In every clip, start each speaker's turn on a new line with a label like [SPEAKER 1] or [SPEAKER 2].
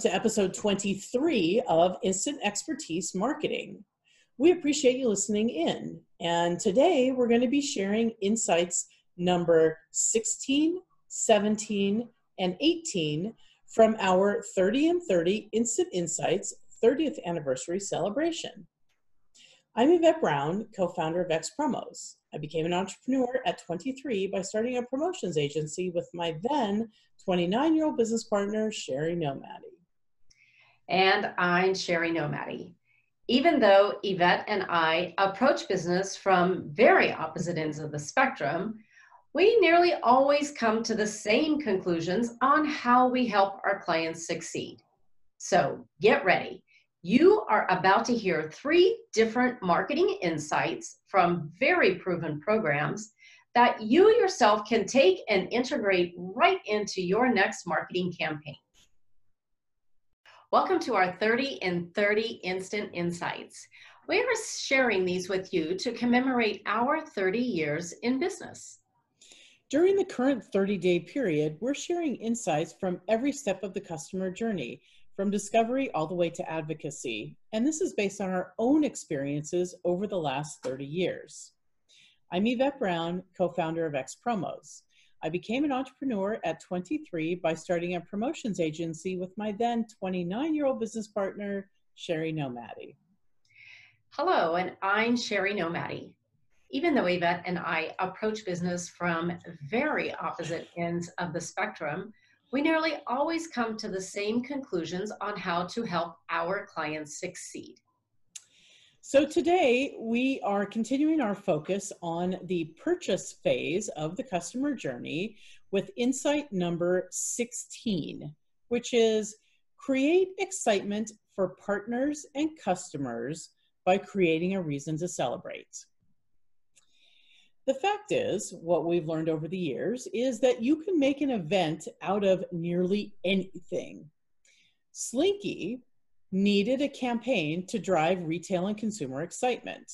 [SPEAKER 1] To episode 23 of Instant Expertise Marketing. We appreciate you listening in. And today we're going to be sharing insights number 16, 17, and 18 from our 30 and 30 Instant Insights 30th anniversary celebration. I'm Yvette Brown, co-founder of X Promos. I became an entrepreneur at 23 by starting a promotions agency with my then 29-year-old business partner, Sherry Nomadi.
[SPEAKER 2] And I'm Sherry Nomadi. Even though Yvette and I approach business from very opposite ends of the spectrum, we nearly always come to the same conclusions on how we help our clients succeed. So get ready. You are about to hear three different marketing insights from very proven programs that you yourself can take and integrate right into your next marketing campaign. Welcome to our 30 in 30 Instant Insights. We are sharing these with you to commemorate our 30 years in business.
[SPEAKER 1] During the current 30 day period, we're sharing insights from every step of the customer journey from discovery all the way to advocacy. And this is based on our own experiences over the last 30 years. I'm Yvette Brown, co-founder of X Promos. I became an entrepreneur at 23 by starting a promotions agency with my then 29-year-old business partner, Sherry Nomadi.
[SPEAKER 2] Hello, and I'm Sherry Nomadi. Even though Yvette and I approach business from very opposite ends of the spectrum, we nearly always come to the same conclusions on how to help our clients succeed.
[SPEAKER 1] So today we are continuing our focus on the purchase phase of the customer journey with insight number 16, which is create excitement for partners and customers by creating a reason to celebrate. The fact is, what we've learned over the years is that you can make an event out of nearly anything. Slinky needed a campaign to drive retail and consumer excitement.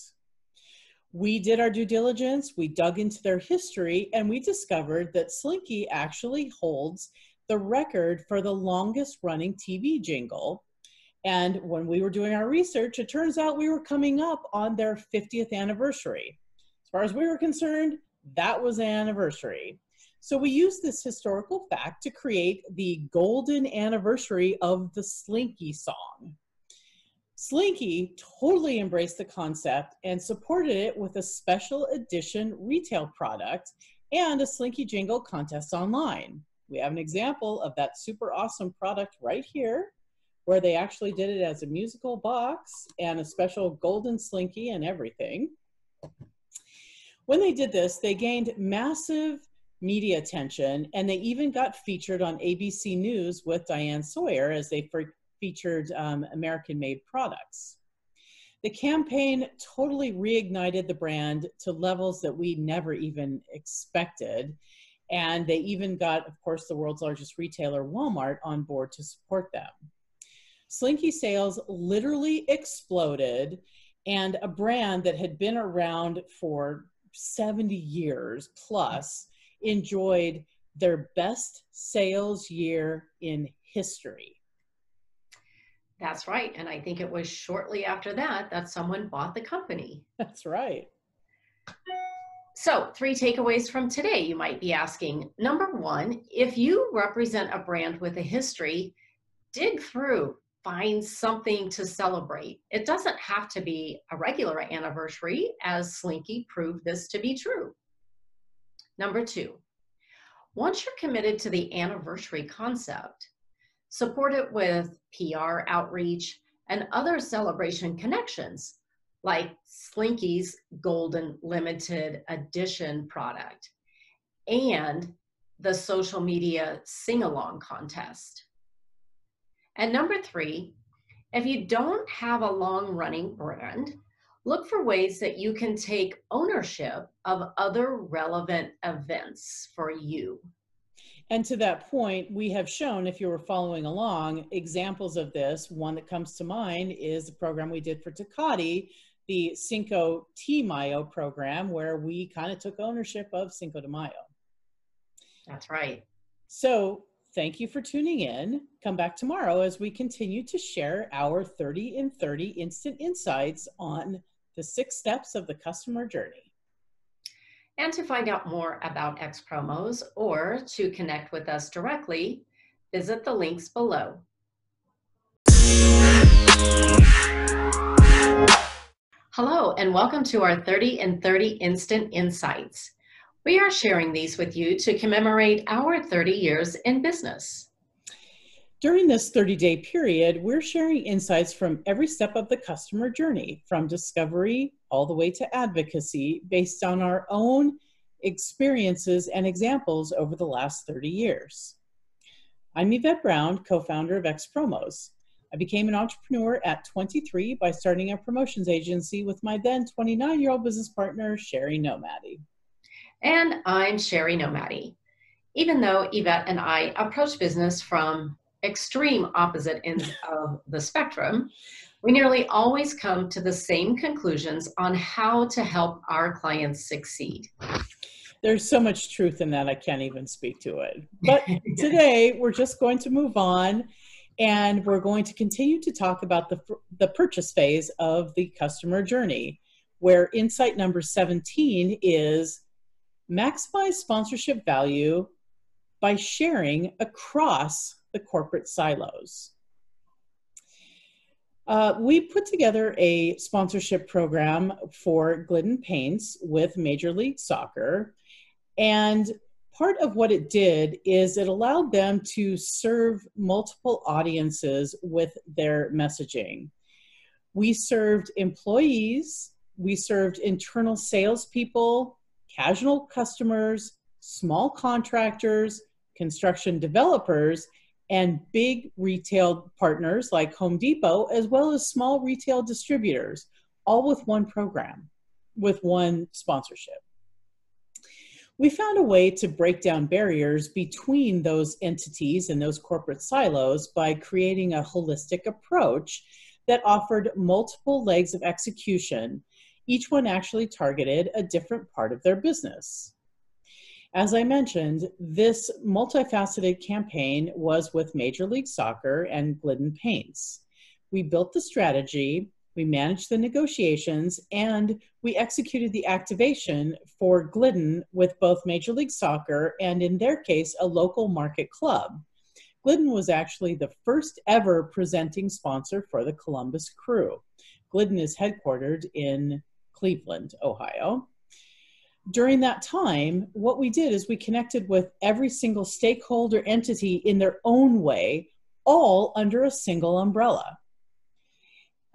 [SPEAKER 1] We did our due diligence, we dug into their history, and we discovered that Slinky actually holds the record for the longest running TV jingle. And when we were doing our research, it turns out we were coming up on their 50th anniversary. As far as we were concerned, that was an anniversary. So we used this historical fact to create the golden anniversary of the Slinky song. Slinky totally embraced the concept and supported it with a special edition retail product and a Slinky jingle contest online. We have an example of that super awesome product right here where they actually did it as a musical box and a special golden Slinky and everything. When they did this, they gained massive media attention and they even got featured on ABC News with Diane Sawyer as they featured um, American made products. The campaign totally reignited the brand to levels that we never even expected. And they even got, of course, the world's largest retailer, Walmart, on board to support them. Slinky sales literally exploded, and a brand that had been around for 70 years plus enjoyed their best sales year in history.
[SPEAKER 2] That's right. And I think it was shortly after that that someone bought the company.
[SPEAKER 1] That's right.
[SPEAKER 2] So, three takeaways from today you might be asking. Number one, if you represent a brand with a history, dig through, find something to celebrate. It doesn't have to be a regular anniversary, as Slinky proved this to be true. Number two, once you're committed to the anniversary concept, support it with PR outreach and other celebration connections like Slinky's Golden Limited Edition product and the social media sing along contest. And number three, if you don't have a long running brand, look for ways that you can take ownership of other relevant events for you.
[SPEAKER 1] And to that point, we have shown, if you were following along, examples of this. One that comes to mind is the program we did for Tecate, the Cinco de Mayo program, where we kind of took ownership of Cinco de Mayo.
[SPEAKER 2] That's right.
[SPEAKER 1] So thank you for tuning in. Come back tomorrow as we continue to share our 30 in 30 instant insights on the six steps of the customer journey.
[SPEAKER 2] And to find out more about X Promos or to connect with us directly, visit the links below. Hello, and welcome to our 30 and 30 Instant Insights. We are sharing these with you to commemorate our 30 years in business.
[SPEAKER 1] During this 30 day period, we're sharing insights from every step of the customer journey, from discovery all the way to advocacy, based on our own experiences and examples over the last 30 years. I'm Yvette Brown, co founder of X Promos. I became an entrepreneur at 23 by starting a promotions agency with my then 29 year old business partner, Sherry Nomadi.
[SPEAKER 2] And I'm Sherry Nomadi. Even though Yvette and I approach business from extreme opposite ends of the spectrum, we nearly always come to the same conclusions on how to help our clients succeed.
[SPEAKER 1] There's so much truth in that, I can't even speak to it. But today, we're just going to move on and we're going to continue to talk about the, the purchase phase of the customer journey, where insight number 17 is maximize sponsorship value by sharing across the corporate silos. Uh, we put together a sponsorship program for Glidden Paints with Major League Soccer. And part of what it did is it allowed them to serve multiple audiences with their messaging. We served employees, we served internal salespeople, casual customers, small contractors, construction developers, and big retail partners like Home Depot, as well as small retail distributors, all with one program, with one sponsorship we found a way to break down barriers between those entities and those corporate silos by creating a holistic approach that offered multiple legs of execution. Each one actually targeted a different part of their business. As I mentioned, this multifaceted campaign was with Major League Soccer and Glidden Paints. We built the strategy, we managed the negotiations, and we executed the activation for Glidden with both Major League Soccer and, in their case, a local market club. Glidden was actually the first ever presenting sponsor for the Columbus Crew. Glidden is headquartered in Cleveland, Ohio. During that time, what we did is we connected with every single stakeholder entity in their own way, all under a single umbrella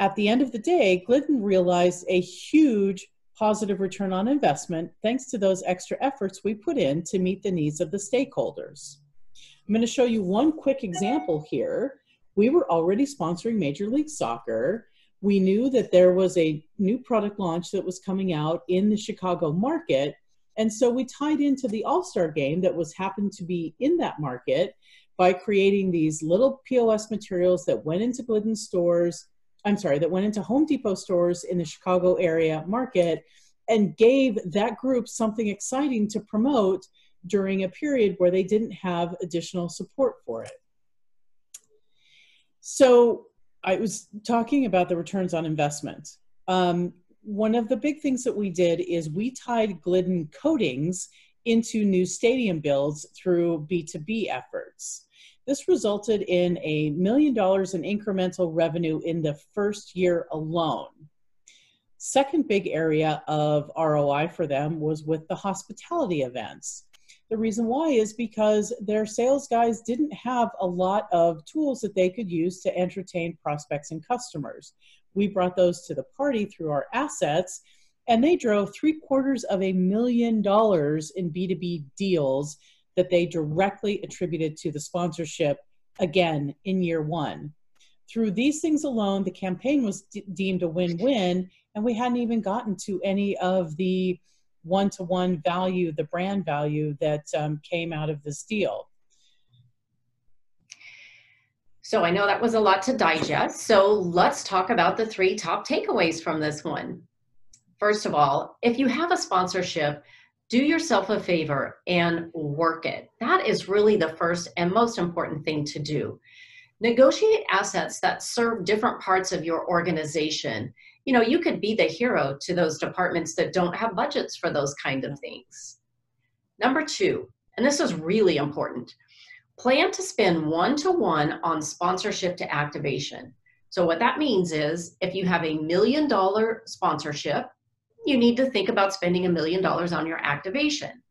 [SPEAKER 1] at the end of the day, Glidden realized a huge positive return on investment thanks to those extra efforts we put in to meet the needs of the stakeholders. I'm going to show you one quick example here. We were already sponsoring Major League Soccer. We knew that there was a new product launch that was coming out in the Chicago market. And so we tied into the All Star game that was happened to be in that market by creating these little POS materials that went into Glidden stores I'm sorry, that went into Home Depot stores in the Chicago area market and gave that group something exciting to promote during a period where they didn't have additional support for it. So I was talking about the returns on investment. Um, one of the big things that we did is we tied Glidden coatings into new stadium builds through B2B efforts. This resulted in a million dollars in incremental revenue in the first year alone. Second big area of ROI for them was with the hospitality events. The reason why is because their sales guys didn't have a lot of tools that they could use to entertain prospects and customers. We brought those to the party through our assets, and they drove three quarters of a million dollars in B2B deals that they directly attributed to the sponsorship again in year one. Through these things alone, the campaign was de- deemed a win win, and we hadn't even gotten to any of the one to one value, the brand value that um, came out of this deal.
[SPEAKER 2] So I know that was a lot to digest. So let's talk about the three top takeaways from this one. First of all, if you have a sponsorship, do yourself a favor and work it. That is really the first and most important thing to do. Negotiate assets that serve different parts of your organization. You know, you could be the hero to those departments that don't have budgets for those kind of things. Number two, and this is really important, plan to spend one to one on sponsorship to activation. So, what that means is if you have a million dollar sponsorship, you need to think about spending a million dollars on your activation.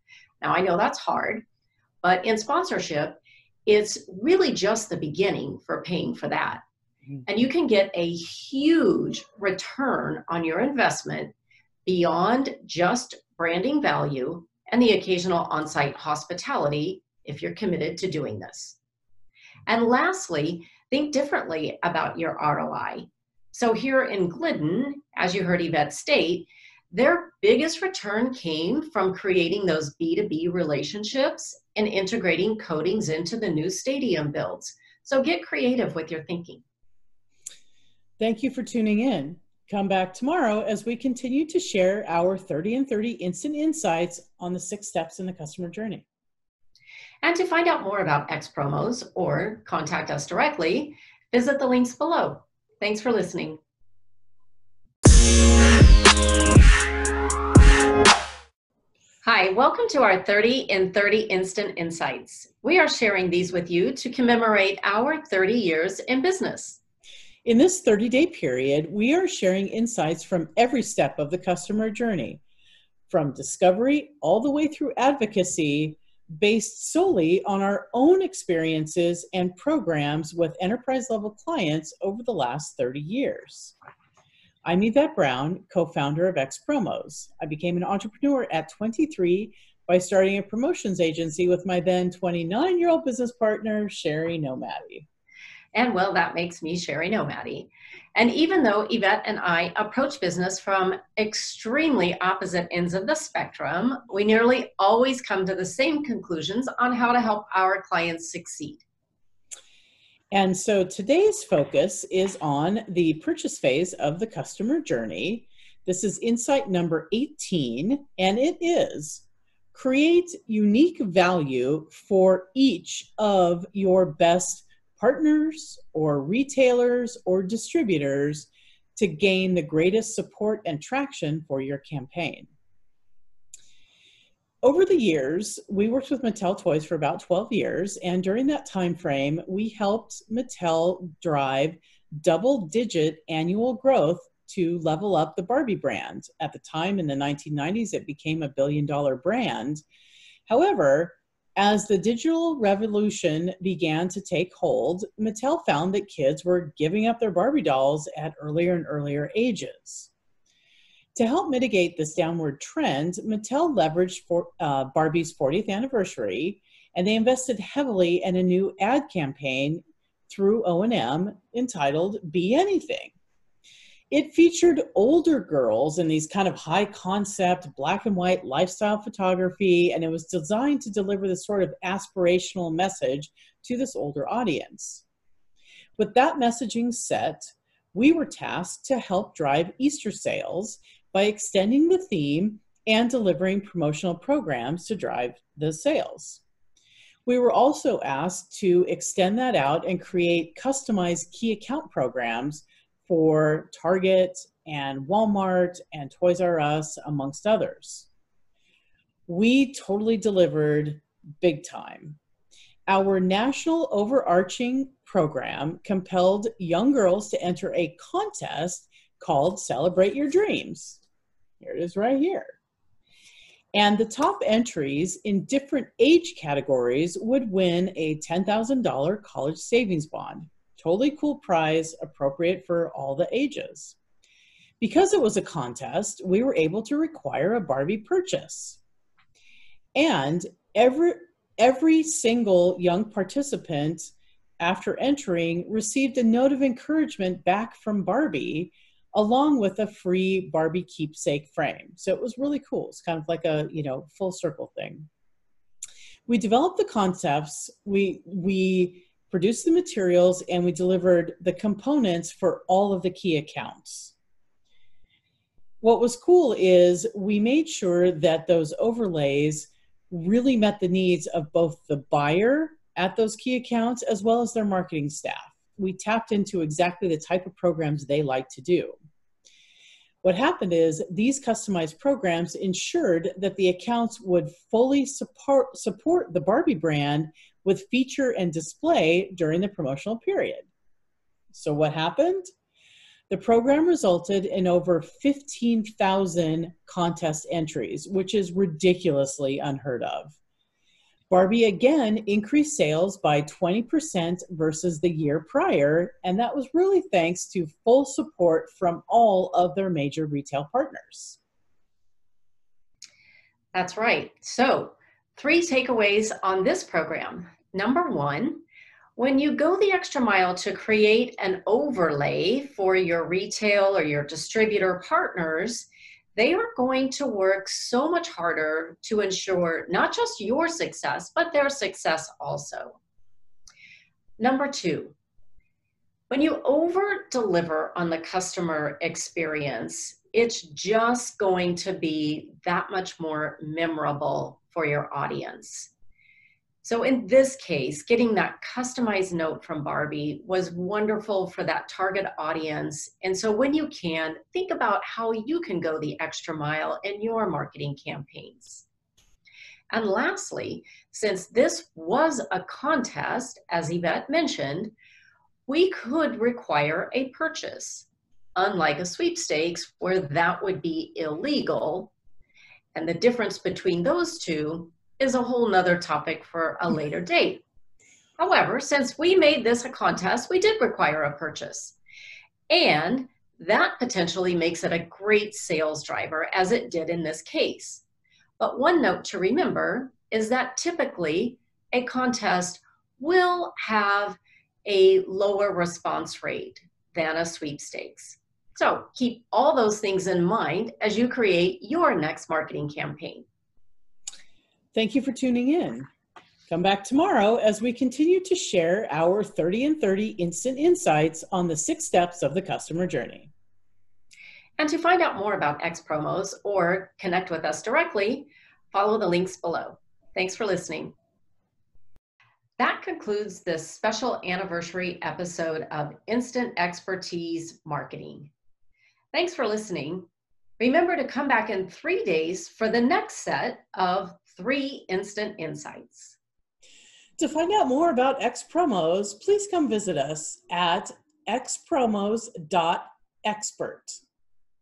[SPEAKER 2] Now, I know that's hard, but in sponsorship, it's really just the beginning for paying for that. And you can get a huge return on your investment beyond just branding value and the occasional on site hospitality if you're committed to doing this. And lastly, think differently about your ROI. So, here in Glidden, as you heard Yvette state, their biggest return came from creating those B2B relationships and integrating coatings into the new stadium builds. So get creative with your thinking.
[SPEAKER 1] Thank you for tuning in. Come back tomorrow as we continue to share our 30 and 30 instant insights on the six steps in the customer journey.
[SPEAKER 2] And to find out more about X promos or contact us directly, visit the links below. Thanks for listening. Hi, welcome to our 30 in 30 Instant Insights. We are sharing these with you to commemorate our 30 years in business.
[SPEAKER 1] In this 30 day period, we are sharing insights from every step of the customer journey, from discovery all the way through advocacy, based solely on our own experiences and programs with enterprise level clients over the last 30 years. I'm Yvette Brown, co-founder of X Promos. I became an entrepreneur at 23 by starting a promotions agency with my then 29-year-old business partner, Sherry Nomadi.
[SPEAKER 2] And well, that makes me Sherry Nomadi. And even though Yvette and I approach business from extremely opposite ends of the spectrum, we nearly always come to the same conclusions on how to help our clients succeed.
[SPEAKER 1] And so today's focus is on the purchase phase of the customer journey. This is insight number 18, and it is create unique value for each of your best partners or retailers or distributors to gain the greatest support and traction for your campaign over the years, we worked with Mattel Toys for about 12 years, and during that time frame, we helped Mattel drive double-digit annual growth to level up the Barbie brand. At the time in the 1990s, it became a billion-dollar brand. However, as the digital revolution began to take hold, Mattel found that kids were giving up their Barbie dolls at earlier and earlier ages. To help mitigate this downward trend, Mattel leveraged for, uh, Barbie's 40th anniversary, and they invested heavily in a new ad campaign through O&M entitled Be Anything. It featured older girls in these kind of high concept black and white lifestyle photography, and it was designed to deliver this sort of aspirational message to this older audience. With that messaging set, we were tasked to help drive Easter sales by extending the theme and delivering promotional programs to drive the sales. We were also asked to extend that out and create customized key account programs for Target and Walmart and Toys R Us, amongst others. We totally delivered big time. Our national overarching program compelled young girls to enter a contest called Celebrate Your Dreams. Here it is right here. And the top entries in different age categories would win a $10,000 college savings bond. Totally cool prize, appropriate for all the ages. Because it was a contest, we were able to require a Barbie purchase. And every, every single young participant after entering received a note of encouragement back from Barbie along with a free Barbie keepsake frame. So it was really cool. It's kind of like a, you know, full circle thing. We developed the concepts, we, we produced the materials, and we delivered the components for all of the key accounts. what was cool is we made sure that those overlays really met the needs of both the buyer at those key accounts as well as their marketing staff. We tapped into exactly the type of programs they like to do. What happened is these customized programs ensured that the accounts would fully support, support the Barbie brand with feature and display during the promotional period. So what happened? The program resulted in over 15,000 contest entries, which is ridiculously unheard of. Barbie again increased sales by 20% versus the year prior, and that was really thanks to full support from all of their major retail partners.
[SPEAKER 2] That's right. So, three takeaways on this program. Number one, when you go the extra mile to create an overlay for your retail or your distributor partners, they are going to work so much harder to ensure not just your success, but their success also. Number two, when you over deliver on the customer experience, it's just going to be that much more memorable for your audience. So in this case, getting that customized note from Barbie was wonderful for that target audience. And so when you can, think about how you can go the extra mile in your marketing campaigns. And lastly, since this was a contest, as Yvette mentioned, we could require a purchase, unlike a sweepstakes where that would be illegal. And the difference between those two is a whole nother topic for a hmm. later date. However, since we made this a contest, we did require a purchase. And that potentially makes it a great sales driver, as it did in this case. But one note to remember is that typically a contest will have a lower response rate than a sweepstakes. So keep all those things in mind as you create your next marketing campaign.
[SPEAKER 1] Thank you for tuning in. Come back tomorrow as we continue to share our 30 and 30 instant insights on the six steps of the customer journey.
[SPEAKER 2] And to find out more about X promos or connect with us directly, follow the links below. Thanks for listening. That concludes this special anniversary episode of Instant Expertise Marketing. Thanks for listening. Remember to come back in three days for the next set of three instant insights.
[SPEAKER 1] To find out more about X Promos, please come visit us at xpromos.expert.